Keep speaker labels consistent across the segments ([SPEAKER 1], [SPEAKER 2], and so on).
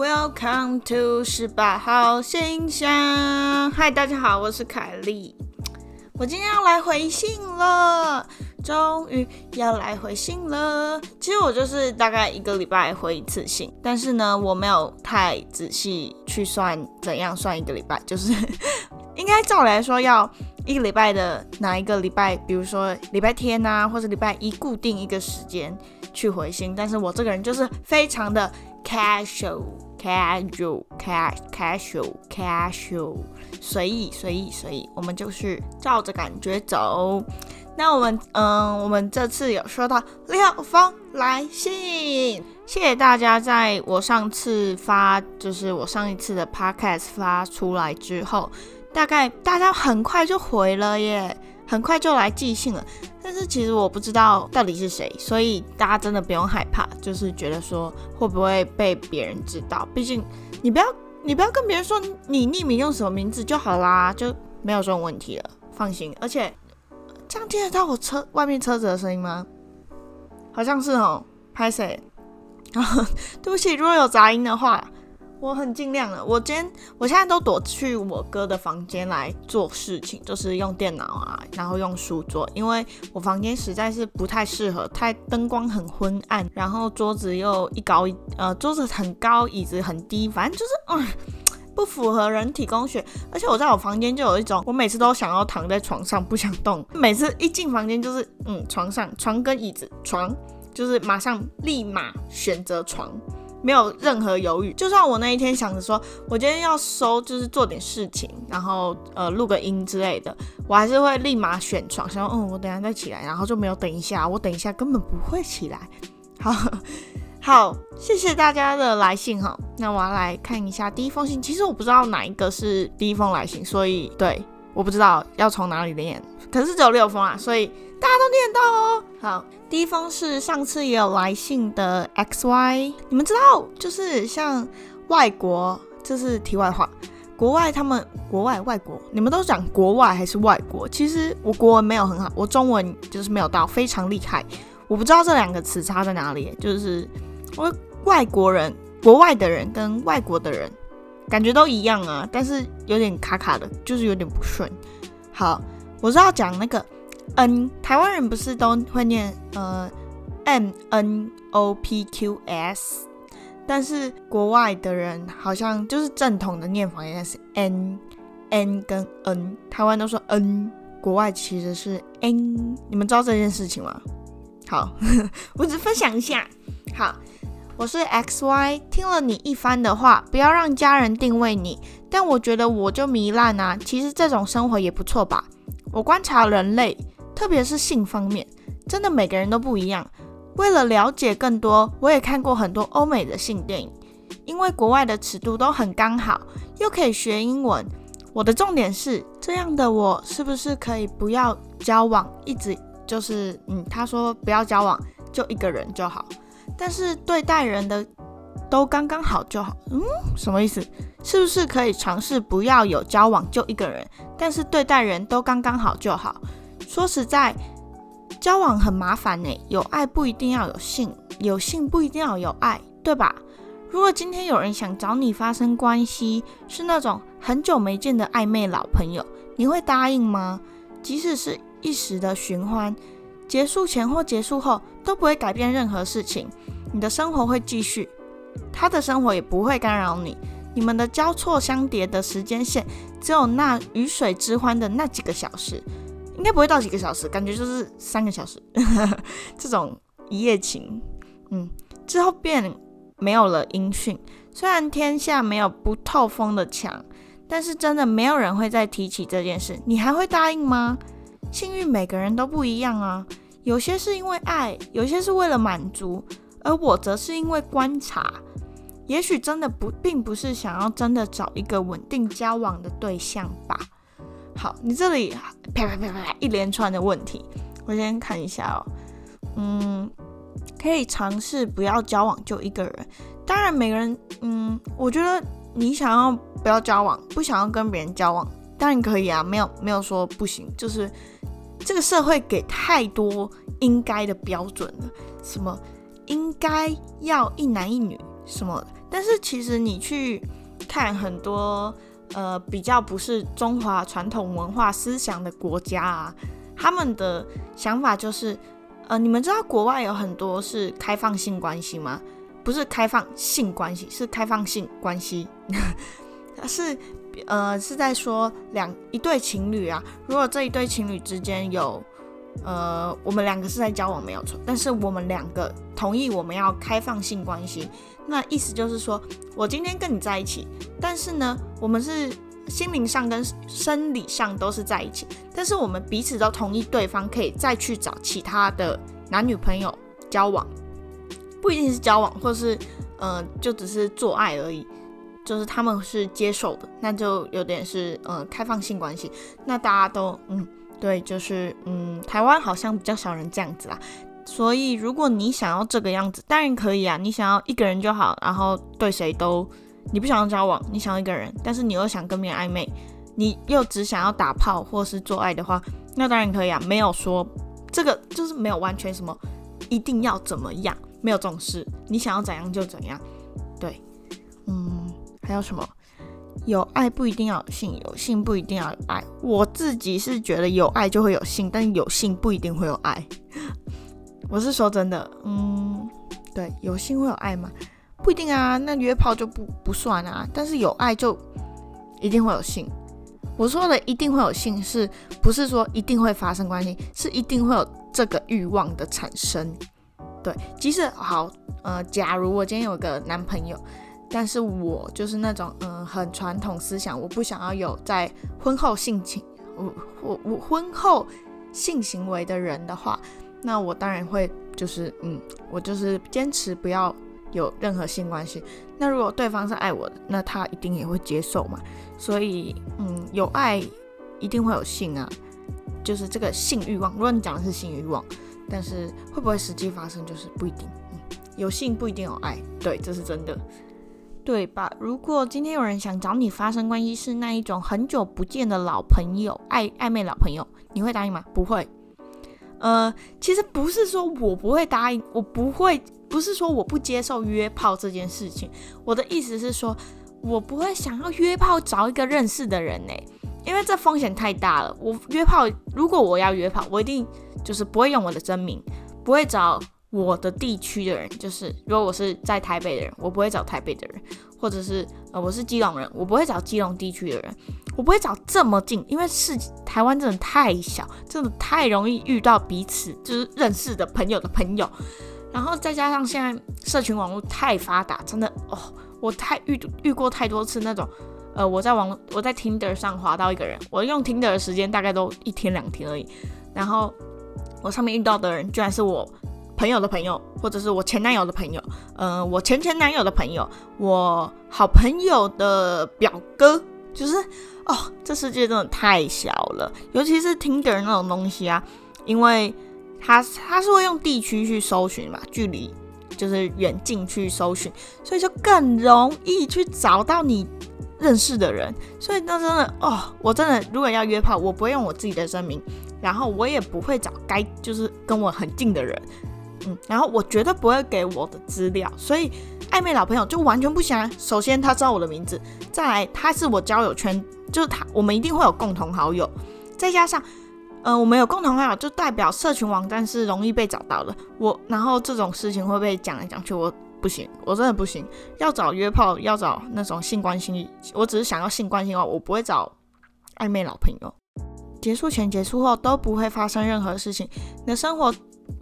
[SPEAKER 1] Welcome to 十八号信箱。嗨，大家好，我是凯莉。我今天要来回信了，终于要来回信了。其实我就是大概一个礼拜回一次信，但是呢，我没有太仔细去算怎样算一个礼拜，就是 应该照理来说要一个礼拜的哪一个礼拜，比如说礼拜天啊，或者礼拜一固定一个时间去回信。但是我这个人就是非常的 casual。Casual casual casual 随意随意随意，我们就是照着感觉走。那我们嗯，我们这次有收到六封来信，谢谢大家。在我上次发，就是我上一次的 podcast 发出来之后，大概大家很快就回了耶。很快就来寄信了，但是其实我不知道到底是谁，所以大家真的不用害怕，就是觉得说会不会被别人知道，毕竟你不要你不要跟别人说你匿名用什么名字就好啦，就没有这种问题了，放心。而且这样听得到我车外面车子的声音吗？好像是哦，拍谁？对不起，如果有杂音的话。我很尽量了，我今天我现在都躲去我哥的房间来做事情，就是用电脑啊，然后用书桌，因为我房间实在是不太适合，太灯光很昏暗，然后桌子又一高一呃桌子很高，椅子很低，反正就是嗯不符合人体工学，而且我在我房间就有一种，我每次都想要躺在床上不想动，每次一进房间就是嗯床上床跟椅子床，就是马上立马选择床。没有任何犹豫，就算我那一天想着说，我今天要收，就是做点事情，然后呃录个音之类的，我还是会立马选床，想嗯，我等下再起来，然后就没有等一下，我等一下根本不会起来。好，好，谢谢大家的来信哈，那我要来看一下第一封信，其实我不知道哪一个是第一封来信，所以对，我不知道要从哪里念，可是只有六封啊，所以大家都念到哦。好。第一封是上次也有来信的 X Y，你们知道，就是像外国，这是题外话，国外他们国外外国，你们都讲国外还是外国？其实我国文没有很好，我中文就是没有到非常厉害，我不知道这两个词差在哪里。就是我外国人、国外的人跟外国的人感觉都一样啊，但是有点卡卡的，就是有点不顺。好，我是要讲那个。N 台湾人不是都会念呃 M N O P Q S，但是国外的人好像就是正统的念法应该是 N N 跟 N，台湾都说 N，国外其实是 N，你们知道这件事情吗？好，我只分享一下。好，我是 X Y，听了你一番的话，不要让家人定位你，但我觉得我就糜烂啊，其实这种生活也不错吧。我观察人类。特别是性方面，真的每个人都不一样。为了了解更多，我也看过很多欧美的性电影，因为国外的尺度都很刚好，又可以学英文。我的重点是，这样的我是不是可以不要交往，一直就是嗯，他说不要交往，就一个人就好，但是对待人的都刚刚好就好。嗯，什么意思？是不是可以尝试不要有交往就一个人，但是对待人都刚刚好就好？说实在，交往很麻烦呢。有爱不一定要有性，有性不一定要有爱，对吧？如果今天有人想找你发生关系，是那种很久没见的暧昧老朋友，你会答应吗？即使是一时的寻欢，结束前或结束后都不会改变任何事情，你的生活会继续，他的生活也不会干扰你。你们的交错相叠的时间线，只有那鱼水之欢的那几个小时。应该不会到几个小时，感觉就是三个小时 这种一夜情，嗯，之后便没有了音讯。虽然天下没有不透风的墙，但是真的没有人会再提起这件事。你还会答应吗？幸运每个人都不一样啊，有些是因为爱，有些是为了满足，而我则是因为观察。也许真的不，并不是想要真的找一个稳定交往的对象吧。好，你这里啪啪啪啪一连串的问题，我先看一下哦。嗯，可以尝试不要交往就一个人。当然，每个人，嗯，我觉得你想要不要交往，不想要跟别人交往，当然可以啊，没有没有说不行。就是这个社会给太多应该的标准了，什么应该要一男一女，什么但是其实你去看很多呃比较不是中华传统文化思想的国家啊，他们的想法就是呃，你们知道国外有很多是开放性关系吗？不是开放性关系，是开放性关系，是呃是在说两一对情侣啊，如果这一对情侣之间有呃我们两个是在交往没有错，但是我们两个同意我们要开放性关系，那意思就是说我今天跟你在一起，但是呢我们是心灵上跟生理上都是在一起，但是我们彼此都同意对方可以再去找其他的男女朋友交往。不一定是交往，或是，呃，就只是做爱而已，就是他们是接受的，那就有点是，呃，开放性关系。那大家都，嗯，对，就是，嗯，台湾好像比较少人这样子啦。所以如果你想要这个样子，当然可以啊，你想要一个人就好，然后对谁都，你不想要交往，你想要一个人，但是你又想跟别人暧昧，你又只想要打炮或是做爱的话，那当然可以啊，没有说这个就是没有完全什么一定要怎么样。没有这种事，你想要怎样就怎样。对，嗯，还有什么？有爱不一定要有性，有性不一定要有爱。我自己是觉得有爱就会有性，但有性不一定会有爱。我是说真的，嗯，对，有性会有爱吗？不一定啊，那约炮就不不算啊。但是有爱就一定会有性。我说的一定会有性，是不是说一定会发生关系？是一定会有这个欲望的产生。对，即使好，呃，假如我今天有个男朋友，但是我就是那种，嗯，很传统思想，我不想要有在婚后性情，我我我婚后性行为的人的话，那我当然会就是，嗯，我就是坚持不要有任何性关系。那如果对方是爱我的，那他一定也会接受嘛。所以，嗯，有爱一定会有性啊，就是这个性欲望。如果你讲的是性欲望。但是会不会实际发生就是不一定，嗯，有性不一定有爱，对，这是真的，对吧？如果今天有人想找你发生关系，是那一种很久不见的老朋友，暧暧昧老朋友，你会答应吗？不会。呃，其实不是说我不会答应，我不会，不是说我不接受约炮这件事情，我的意思是说，我不会想要约炮找一个认识的人呢。因为这风险太大了。我约炮，如果我要约炮，我一定就是不会用我的真名，不会找我的地区的人。就是如果我是在台北的人，我不会找台北的人，或者是呃我是基隆人，我不会找基隆地区的人，我不会找这么近，因为是台湾真的太小，真的太容易遇到彼此就是认识的朋友的朋友。然后再加上现在社群网络太发达，真的哦，我太遇遇过太多次那种。呃，我在网我在 Tinder 上滑到一个人，我用 Tinder 的时间大概都一天两天而已。然后我上面遇到的人，居然是我朋友的朋友，或者是我前男友的朋友，嗯，我前前男友的朋友，我好朋友的表哥，就是哦，这世界真的太小了，尤其是 Tinder 那种东西啊，因为它它是会用地区去搜寻嘛，距离就是远近去搜寻，所以就更容易去找到你。认识的人，所以那真的哦，我真的如果要约炮，我不会用我自己的真名，然后我也不会找该就是跟我很近的人，嗯，然后我绝对不会给我的资料，所以暧昧老朋友就完全不行。首先他知道我的名字，再来他是我交友圈，就是他我们一定会有共同好友，再加上呃我们有共同好友，就代表社群网站是容易被找到的。我然后这种事情会被讲来讲去，我。不行，我真的不行。要找约炮，要找那种性关系，我只是想要性关系的话，我不会找暧昧老朋友。结束前、结束后都不会发生任何事情，你的生活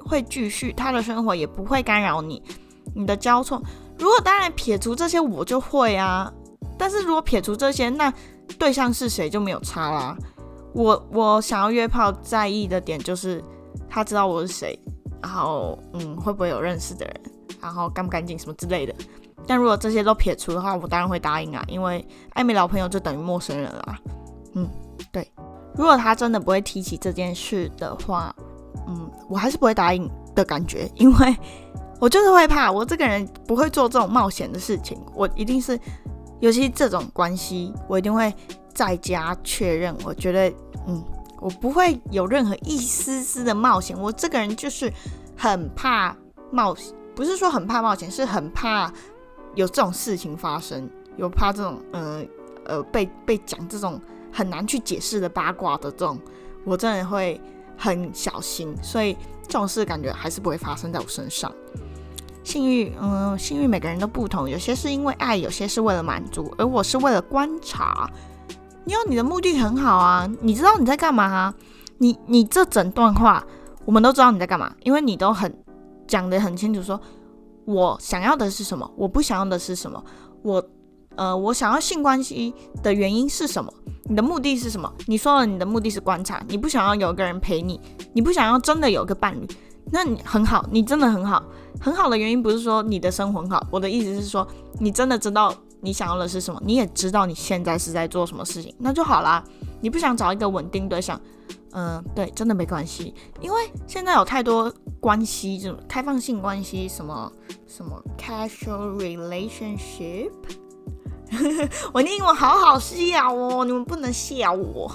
[SPEAKER 1] 会继续，他的生活也不会干扰你。你的交错，如果当然撇除这些，我就会啊。但是如果撇除这些，那对象是谁就没有差啦。我我想要约炮，在意的点就是他知道我是谁，然后嗯，会不会有认识的人。然后干不干净什么之类的，但如果这些都撇除的话，我当然会答应啊，因为暧昧老朋友就等于陌生人了。嗯，对。如果他真的不会提起这件事的话，嗯，我还是不会答应的感觉，因为我就是会怕，我这个人不会做这种冒险的事情。我一定是，尤其这种关系，我一定会在家确认。我觉得，嗯，我不会有任何一丝丝的冒险。我这个人就是很怕冒险。不是说很怕冒险，是很怕有这种事情发生，有怕这种呃呃被被讲这种很难去解释的八卦的这种，我真的会很小心，所以这种事感觉还是不会发生在我身上。性欲，嗯，性欲每个人都不同，有些是因为爱，有些是为了满足，而我是为了观察。你有你的目的很好啊，你知道你在干嘛啊？你你这整段话，我们都知道你在干嘛，因为你都很讲得很清楚，说我想要的是什么，我不想要的是什么，我呃，我想要性关系的原因是什么？你的目的是什么？你说了你的目的是观察，你不想要有个人陪你，你不想要真的有个伴侣，那你很好，你真的很好。很好的原因不是说你的生活很好，我的意思是说你真的知道你想要的是什么，你也知道你现在是在做什么事情，那就好啦。你不想找一个稳定对象，嗯，对，真的没关系，因为现在有太多关系，这种开放性关系，什么什么 casual relationship，我英文好好笑哦，你们不能笑我。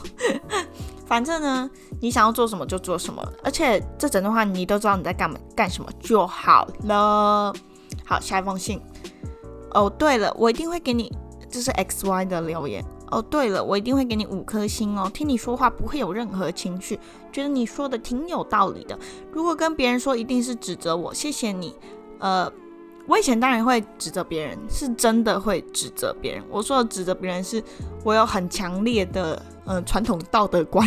[SPEAKER 1] 反正呢，你想要做什么就做什么，而且这整段话你都知道你在干嘛干什么就好了。好，下一封信。哦，对了，我一定会给你，这是 X Y 的留言。哦，对了，我一定会给你五颗星哦。听你说话不会有任何情绪，觉得你说的挺有道理的。如果跟别人说，一定是指责我。谢谢你。呃，我以前当然会指责别人，是真的会指责别人。我说的指责别人，是我有很强烈的。嗯，传统道德观，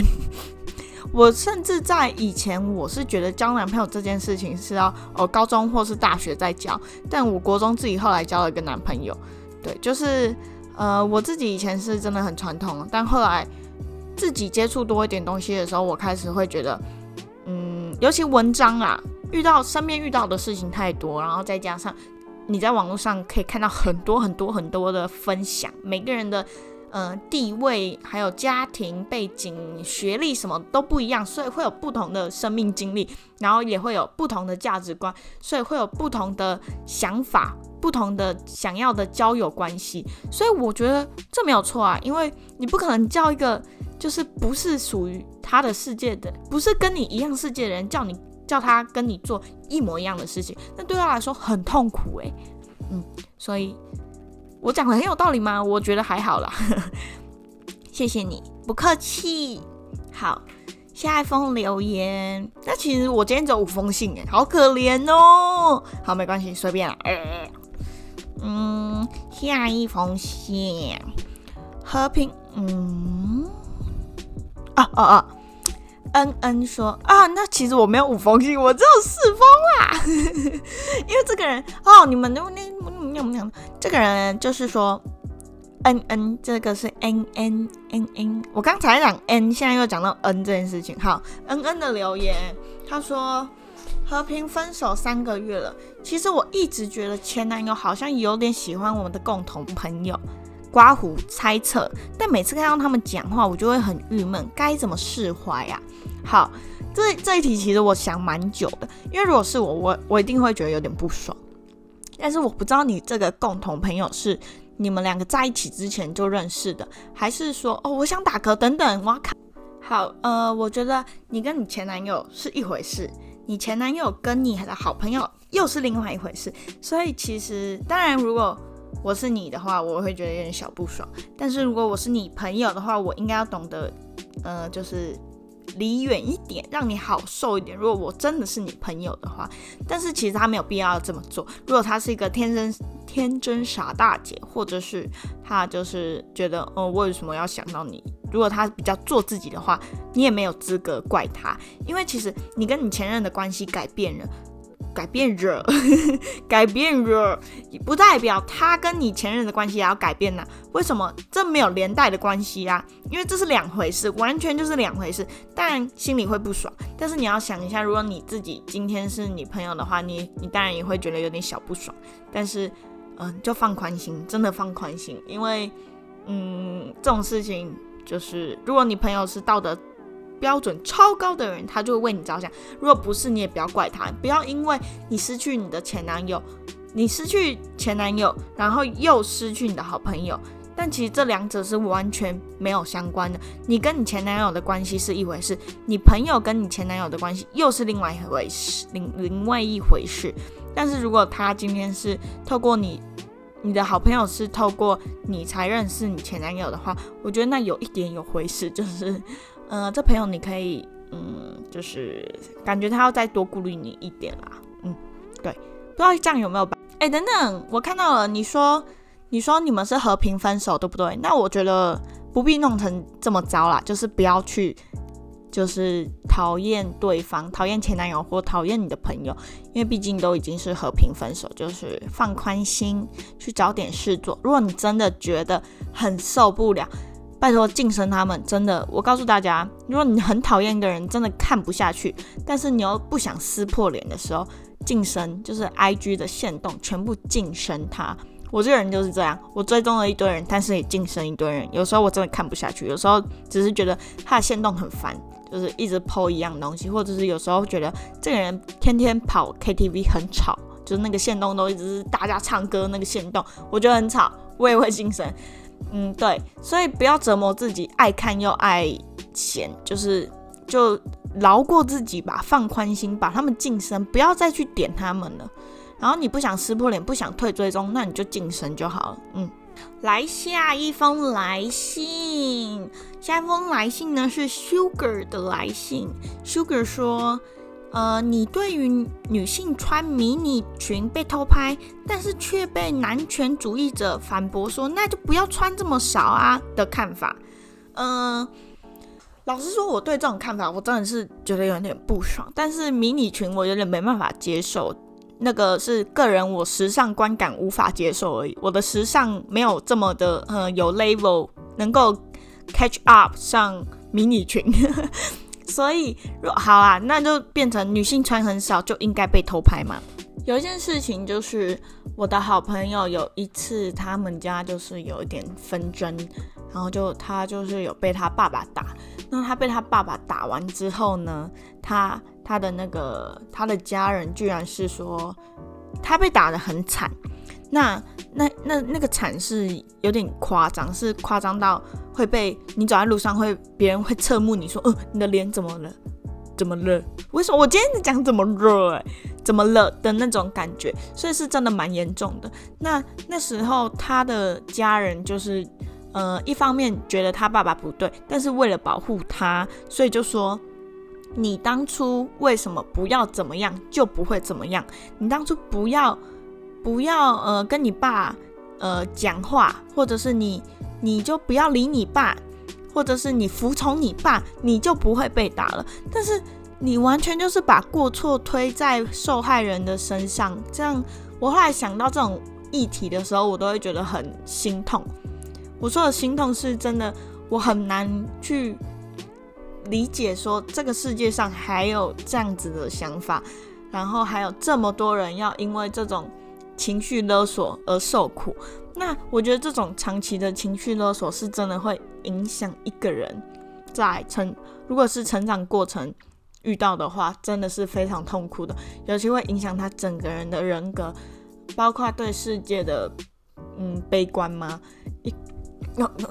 [SPEAKER 1] 我甚至在以前我是觉得交男朋友这件事情是要哦高中或是大学再交，但我国中自己后来交了一个男朋友，对，就是呃我自己以前是真的很传统，但后来自己接触多一点东西的时候，我开始会觉得，嗯，尤其文章啊，遇到身边遇到的事情太多，然后再加上你在网络上可以看到很多很多很多的分享，每个人的。嗯，地位还有家庭背景、学历什么都不一样，所以会有不同的生命经历，然后也会有不同的价值观，所以会有不同的想法、不同的想要的交友关系。所以我觉得这没有错啊，因为你不可能叫一个就是不是属于他的世界的，不是跟你一样世界的人，叫你叫他跟你做一模一样的事情，那对他来说很痛苦诶。嗯，所以。我讲的很有道理吗？我觉得还好啦，谢谢你，不客气。好，下一封留言。那其实我今天只有五封信哎，好可怜哦。好，没关系，随便啦。嗯，下一封信，和平。嗯，啊啊啊！恩恩说啊，那其实我没有五封信，我只有四封啦。因为这个人哦，你们那那那那这个人就是说，恩恩，这个是 n n n n。我刚才讲 n，现在又讲到 n 这件事情。好，恩恩的留言，他说和平分手三个月了，其实我一直觉得前男友好像有点喜欢我们的共同朋友。刮胡猜测，但每次看到他们讲话，我就会很郁闷，该怎么释怀呀？好，这这一题其实我想蛮久的，因为如果是我，我我一定会觉得有点不爽。但是我不知道你这个共同朋友是你们两个在一起之前就认识的，还是说哦，我想打嗝等等，我要看。好，呃，我觉得你跟你前男友是一回事，你前男友跟你的好朋友又是另外一回事，所以其实当然如果。我是你的话，我会觉得有点小不爽。但是如果我是你朋友的话，我应该要懂得，呃，就是离远一点，让你好受一点。如果我真的是你朋友的话，但是其实他没有必要这么做。如果他是一个天真天真傻大姐，或者是他就是觉得，哦，为什么要想到你？如果他比较做自己的话，你也没有资格怪他，因为其实你跟你前任的关系改变了。改变着，改变着，不代表他跟你前任的关系也要改变呢？为什么？这没有连带的关系啊，因为这是两回事，完全就是两回事。当然心里会不爽，但是你要想一下，如果你自己今天是你朋友的话，你你当然也会觉得有点小不爽。但是，嗯，就放宽心，真的放宽心，因为，嗯，这种事情就是，如果你朋友是道德。标准超高的人，他就会为你着想。如果不是，你也不要怪他。不要因为你失去你的前男友，你失去前男友，然后又失去你的好朋友。但其实这两者是完全没有相关的。你跟你前男友的关系是一回事，你朋友跟你前男友的关系又是另外一回事，另另外一回事。但是如果他今天是透过你。你的好朋友是透过你才认识你前男友的话，我觉得那有一点有回事，就是，呃，这朋友你可以，嗯，就是感觉他要再多顾虑你一点啦，嗯，对，不知道这样有没有？哎，等等，我看到了，你说，你说你们是和平分手，对不对？那我觉得不必弄成这么糟啦，就是不要去。就是讨厌对方，讨厌前男友或讨厌你的朋友，因为毕竟都已经是和平分手，就是放宽心去找点事做。如果你真的觉得很受不了，拜托晋升他们。真的，我告诉大家，如果你很讨厌一个人，真的看不下去，但是你又不想撕破脸的时候，晋升就是 I G 的线动全部晋升他。我这个人就是这样，我追踪了一堆人，但是也晋升一堆人。有时候我真的看不下去，有时候只是觉得他的线动很烦。就是一直剖一样东西，或者是有时候觉得这个人天天跑 KTV 很吵，就是那个线动都一直是大家唱歌那个线动，我觉得很吵，我也会晋升。嗯，对，所以不要折磨自己，爱看又爱钱，就是就饶过自己吧，放宽心，把他们晋升，不要再去点他们了。然后你不想撕破脸，不想退追踪，那你就晋升就好了。嗯。来下一封来信，下一封来信呢是 Sugar 的来信。Sugar 说：“呃，你对于女性穿迷你裙被偷拍，但是却被男权主义者反驳说，那就不要穿这么少啊的看法。”嗯，老实说，我对这种看法我真的是觉得有点不爽。但是迷你裙我有点没办法接受。那个是个人我时尚观感无法接受而已，我的时尚没有这么的呃有 level，能够 catch up 上迷你裙，所以好啦，那就变成女性穿很少就应该被偷拍嘛。有一件事情就是我的好朋友有一次他们家就是有一点纷争，然后就他就是有被他爸爸打，那他被他爸爸打完之后呢，他。他的那个，他的家人居然是说他被打得很惨，那那那那个惨是有点夸张，是夸张到会被你走在路上会别人会侧目你说，呃，你的脸怎么了？怎么了？为什么我今天讲怎么了？怎么了的那种感觉，所以是真的蛮严重的。那那时候他的家人就是呃，一方面觉得他爸爸不对，但是为了保护他，所以就说。你当初为什么不要怎么样就不会怎么样？你当初不要不要呃跟你爸呃讲话，或者是你你就不要理你爸，或者是你服从你爸，你就不会被打了。但是你完全就是把过错推在受害人的身上，这样我后来想到这种议题的时候，我都会觉得很心痛。我说的心痛是真的，我很难去。理解说这个世界上还有这样子的想法，然后还有这么多人要因为这种情绪勒索而受苦。那我觉得这种长期的情绪勒索是真的会影响一个人在成，如果是成长过程遇到的话，真的是非常痛苦的，尤其会影响他整个人的人格，包括对世界的嗯悲观吗？一。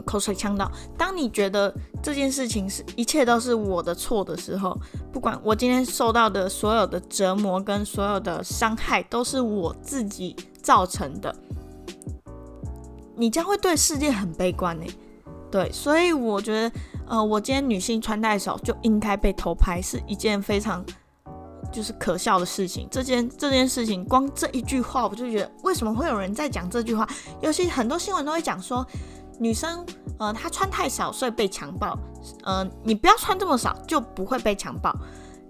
[SPEAKER 1] 口水呛到。当你觉得这件事情是一切都是我的错的时候，不管我今天受到的所有的折磨跟所有的伤害都是我自己造成的，你将会对世界很悲观呢。对，所以我觉得，呃，我今天女性穿戴少就应该被偷拍，是一件非常就是可笑的事情。这件这件事情，光这一句话，我就觉得为什么会有人在讲这句话？尤其很多新闻都会讲说。女生，呃，她穿太少，所以被强暴。呃，你不要穿这么少，就不会被强暴。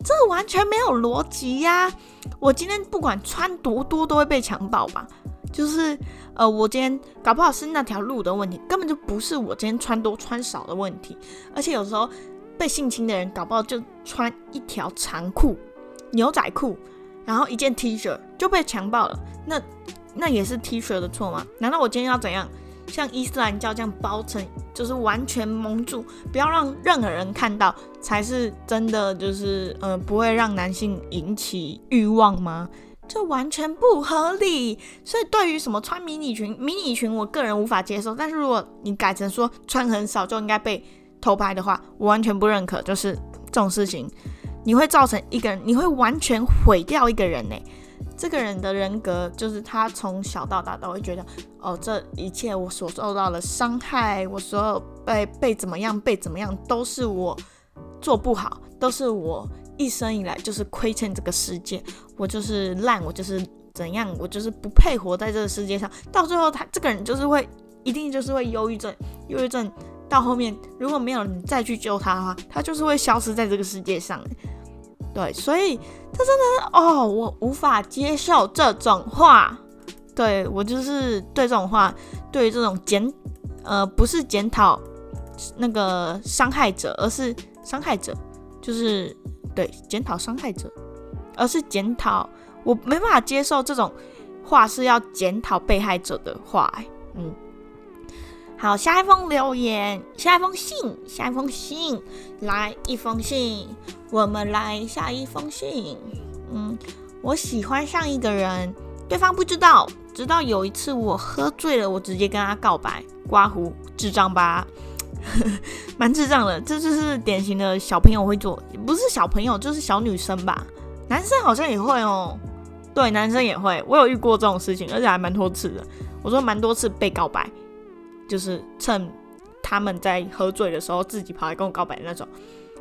[SPEAKER 1] 这完全没有逻辑呀！我今天不管穿多多，都会被强暴吧？就是，呃，我今天搞不好是那条路的问题，根本就不是我今天穿多穿少的问题。而且有时候被性侵的人，搞不好就穿一条长裤、牛仔裤，然后一件 T 恤就被强暴了。那那也是 T 恤的错吗？难道我今天要怎样？像伊斯兰教这样包成，就是完全蒙住，不要让任何人看到，才是真的，就是呃，不会让男性引起欲望吗？这完全不合理。所以对于什么穿迷你裙，迷你裙我个人无法接受。但是如果你改成说穿很少就应该被偷拍的话，我完全不认可。就是这种事情，你会造成一个人，你会完全毁掉一个人呢。这个人的人格就是他从小到大都会觉得，哦，这一切我所受到的伤害，我所有被被怎么样被怎么样，都是我做不好，都是我一生以来就是亏欠这个世界，我就是烂，我就是怎样，我就是不配活在这个世界上。到最后，他这个人就是会一定就是会忧郁症，忧郁症到后面如果没有人再去救他的话，他就是会消失在这个世界上。对，所以他真的是哦，我无法接受这种话。对我就是对这种话，对于这种检呃不是检讨那个伤害者，而是伤害者，就是对检讨伤害者，而是检讨我没办法接受这种话是要检讨被害者的话。嗯，好，下一封留言，下一封信，下一封信，来一封信。我们来下一封信。嗯，我喜欢上一个人，对方不知道。直到有一次我喝醉了，我直接跟他告白。刮胡，智障吧？蛮智障的，这就是典型的小朋友会做，不是小朋友就是小女生吧？男生好像也会哦。对，男生也会。我有遇过这种事情，而且还蛮多次的。我说蛮多次被告白，就是趁他们在喝醉的时候，自己跑来跟我告白的那种。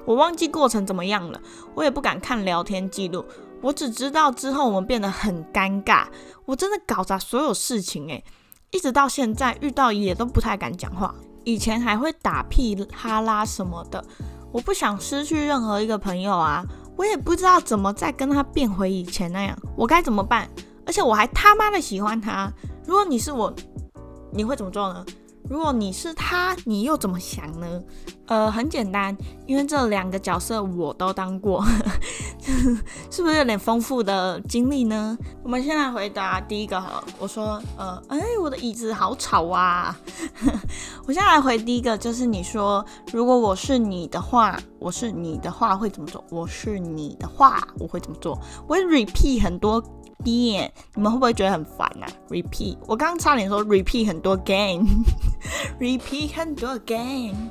[SPEAKER 1] 我忘记过程怎么样了，我也不敢看聊天记录，我只知道之后我们变得很尴尬。我真的搞砸所有事情诶，一直到现在遇到也都不太敢讲话，以前还会打屁哈拉什么的。我不想失去任何一个朋友啊，我也不知道怎么再跟他变回以前那样，我该怎么办？而且我还他妈的喜欢他，如果你是我，你会怎么做呢？如果你是他，你又怎么想呢？呃，很简单，因为这两个角色我都当过，是不是有点丰富的经历呢？我们先来回答第一个哈，我说，呃，哎，我的椅子好吵啊！我先来回第一个，就是你说，如果我是你的话，我是你的话会怎么做？我是你的话，我会怎么做？我会 repeat 很多。遍，你们会不会觉得很烦啊？Repeat，我刚刚差点说 repeat 很多 game，repeat 很多 game。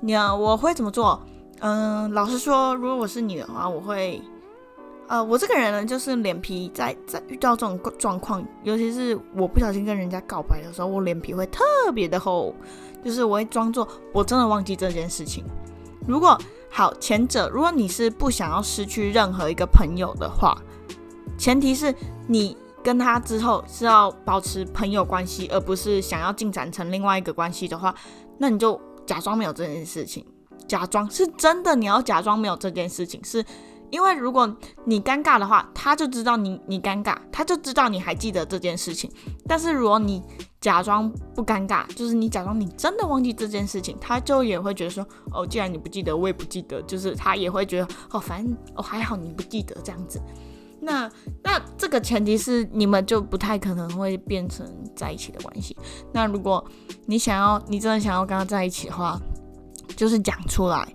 [SPEAKER 1] 你啊我会怎么做？嗯，老实说，如果我是你的话，我会，呃，我这个人呢，就是脸皮在在遇到这种状况，尤其是我不小心跟人家告白的时候，我脸皮会特别的厚，就是我会装作我真的忘记这件事情。如果好，前者，如果你是不想要失去任何一个朋友的话。前提是你跟他之后是要保持朋友关系，而不是想要进展成另外一个关系的话，那你就假装没有这件事情。假装是真的，你要假装没有这件事情，是因为如果你尴尬的话，他就知道你你尴尬，他就知道你还记得这件事情。但是如果你假装不尴尬，就是你假装你真的忘记这件事情，他就也会觉得说，哦，既然你不记得，我也不记得，就是他也会觉得，哦，反正哦还好你不记得这样子。那那这个前提是你们就不太可能会变成在一起的关系。那如果你想要，你真的想要跟他在一起的话，就是讲出来。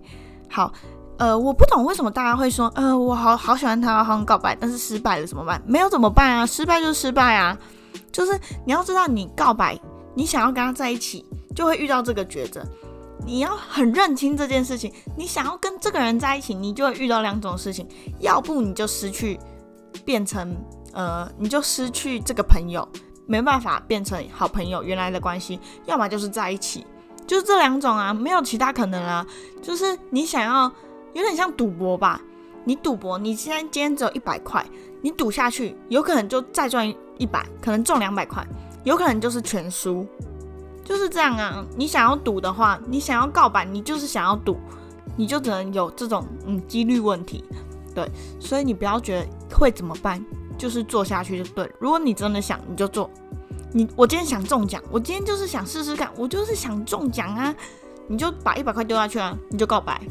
[SPEAKER 1] 好，呃，我不懂为什么大家会说，呃，我好好喜欢他，好想告白，但是失败了怎么办？没有怎么办啊？失败就失败啊。就是你要知道，你告白，你想要跟他在一起，就会遇到这个抉择。你要很认清这件事情，你想要跟这个人在一起，你就会遇到两种事情，要不你就失去。变成呃，你就失去这个朋友，没办法变成好朋友原来的关系，要么就是在一起，就是这两种啊，没有其他可能啦。就是你想要有点像赌博吧，你赌博，你现在今天只有一百块，你赌下去，有可能就再赚一百，可能中两百块，有可能就是全输，就是这样啊。你想要赌的话，你想要告白，你就是想要赌，你就只能有这种嗯几率问题。对，所以你不要觉得会怎么办，就是做下去就对。如果你真的想，你就做。你我今天想中奖，我今天就是想试试看，我就是想中奖啊，你就把一百块丢下去啊，你就告白。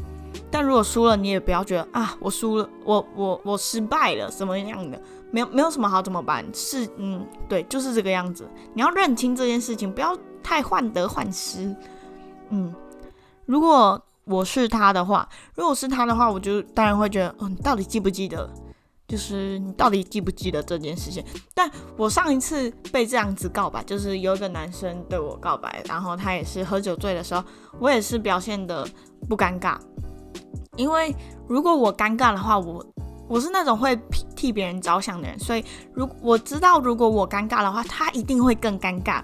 [SPEAKER 1] 但如果输了，你也不要觉得啊，我输了，我我我失败了，什么样的？没有没有什么好怎么办？是嗯，对，就是这个样子。你要认清这件事情，不要太患得患失。嗯，如果。我是他的话，如果是他的话，我就当然会觉得，嗯，你到底记不记得？就是你到底记不记得这件事情？但我上一次被这样子告白，就是有一个男生对我告白，然后他也是喝酒醉的时候，我也是表现的不尴尬，因为如果我尴尬的话，我我是那种会替别人着想的人，所以如我知道如果我尴尬的话，他一定会更尴尬。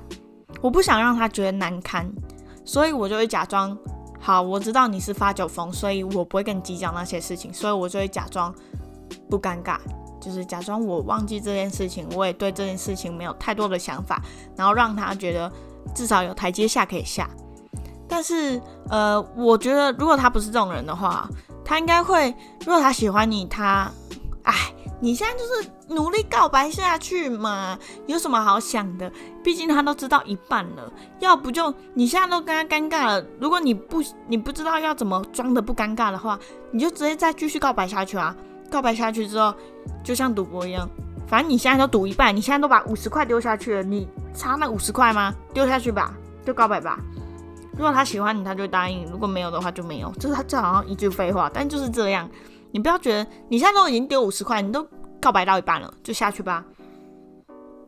[SPEAKER 1] 我不想让他觉得难堪，所以我就会假装好，我知道你是发酒疯，所以我不会跟你计较那些事情，所以我就会假装不尴尬，就是假装我忘记这件事情，我也对这件事情没有太多的想法，然后让他觉得至少有台阶下可以下。但是，呃，我觉得如果他不是这种人的话，他应该会，如果他喜欢你，他，哎，你现在就是努力告白下去嘛，有什么好想的？毕竟他都知道一半了，要不就你现在都跟他尴尬了。如果你不，你不知道要怎么装的不尴尬的话，你就直接再继续告白下去啊！告白下去之后，就像赌博一样，反正你现在都赌一半，你现在都把五十块丢下去了，你差那五十块吗？丢下去吧，就告白吧。如果他喜欢你，他就答应；如果没有的话，就没有。就是他这好像一句废话，但就是这样。你不要觉得你现在都已经丢五十块，你都告白到一半了，就下去吧。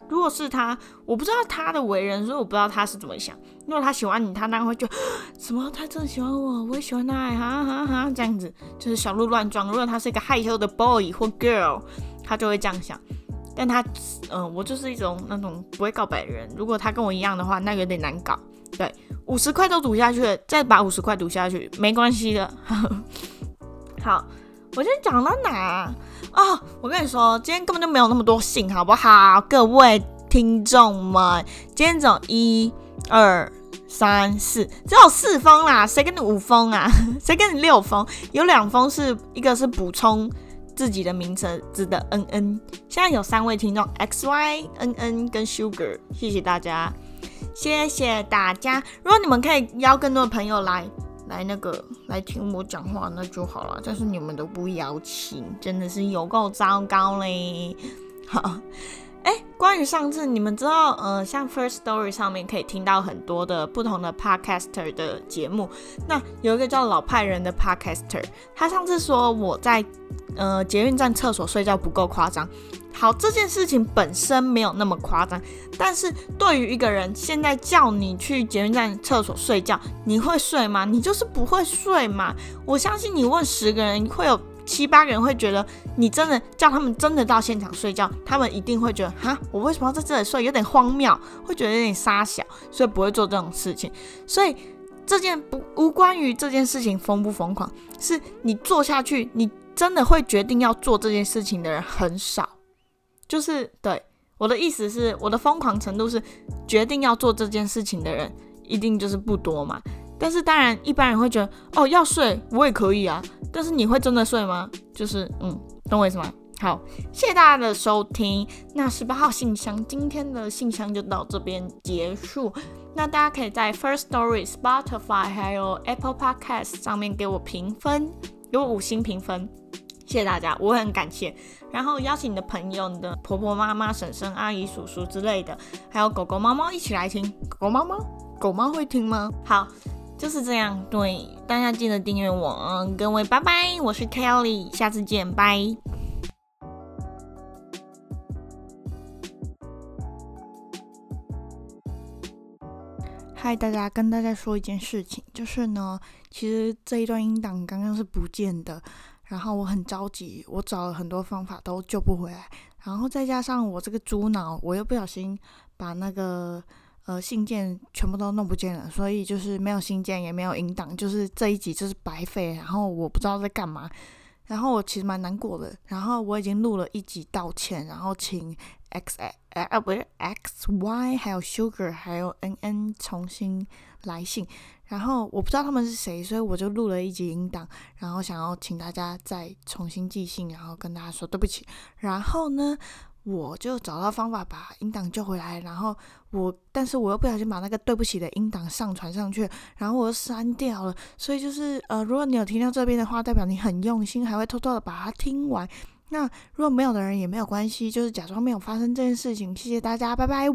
[SPEAKER 1] 如果是他，我不知道他的为人，所以我不知道他是怎么想。如果他喜欢你，他那会就什么？他真的喜欢我，我也喜欢他，哈哈哈，这样子就是小鹿乱撞。如果他是一个害羞的 boy 或 girl，他就会这样想。但他，嗯，我就是一种那种不会告白的人。如果他跟我一样的话，那有点难搞。对，五十块都赌下去了，再把五十块赌下去，没关系的。好，我今天讲到哪啊？哦我跟你说，今天根本就没有那么多信，好不好？各位听众们，今天只有一二三四，只有四封啦，谁跟你五封啊？谁跟你六封？有两封是一个是补充自己的名称，值得嗯嗯。现在有三位听众 X Y N N 跟 Sugar，谢谢大家。谢谢大家！如果你们可以邀更多的朋友来来那个来听我讲话，那就好了。但是你们都不邀请，真的是有够糟糕嘞！好，哎，关于上次你们知道，呃，像 First Story 上面可以听到很多的不同的 Podcaster 的节目。那有一个叫老派人的 Podcaster，他上次说我在呃捷运站厕所睡觉不够夸张。好，这件事情本身没有那么夸张，但是对于一个人现在叫你去捷运站厕所睡觉，你会睡吗？你就是不会睡嘛。我相信你问十个人，会有七八个人会觉得你真的叫他们真的到现场睡觉，他们一定会觉得哈，我为什么要在这里睡？有点荒谬，会觉得有点傻小，所以不会做这种事情。所以这件不无关于这件事情疯不疯狂，是你做下去，你真的会决定要做这件事情的人很少。就是对我的意思是，我的疯狂程度是决定要做这件事情的人一定就是不多嘛。但是当然，一般人会觉得哦要睡我也可以啊。但是你会真的睡吗？就是嗯，懂我意思吗？好，谢谢大家的收听。那十八号信箱今天的信箱就到这边结束。那大家可以在 First Story、Spotify 还有 Apple Podcast 上面给我评分，给我五星评分。谢谢大家，我很感谢。然后邀请你的朋友、你的婆婆、妈妈、婶婶、阿姨、叔叔之类的，还有狗狗、猫猫一起来听。狗狗、猫猫，狗猫会听吗？好，就是这样。对，大家记得订阅我。各位，拜拜，我是 Kelly，下次见，拜。嗨，大家，跟大家说一件事情，就是呢，其实这一段音档刚刚是不见的。然后我很着急，我找了很多方法都救不回来，然后再加上我这个猪脑，我又不小心把那个呃信件全部都弄不见了，所以就是没有信件也没有音档，就是这一集就是白费，然后我不知道在干嘛，然后我其实蛮难过的，然后我已经录了一集道歉，然后请 X 哎啊不是 X Y 还有 Sugar 还有 N N 重新来信。然后我不知道他们是谁，所以我就录了一集音档，然后想要请大家再重新寄信，然后跟大家说对不起。然后呢，我就找到方法把音档救回来。然后我，但是我又不小心把那个对不起的音档上传上去，然后我又删掉了。所以就是呃，如果你有听到这边的话，代表你很用心，还会偷偷的把它听完。那如果没有的人也没有关系，就是假装没有发生这件事情。谢谢大家，拜拜。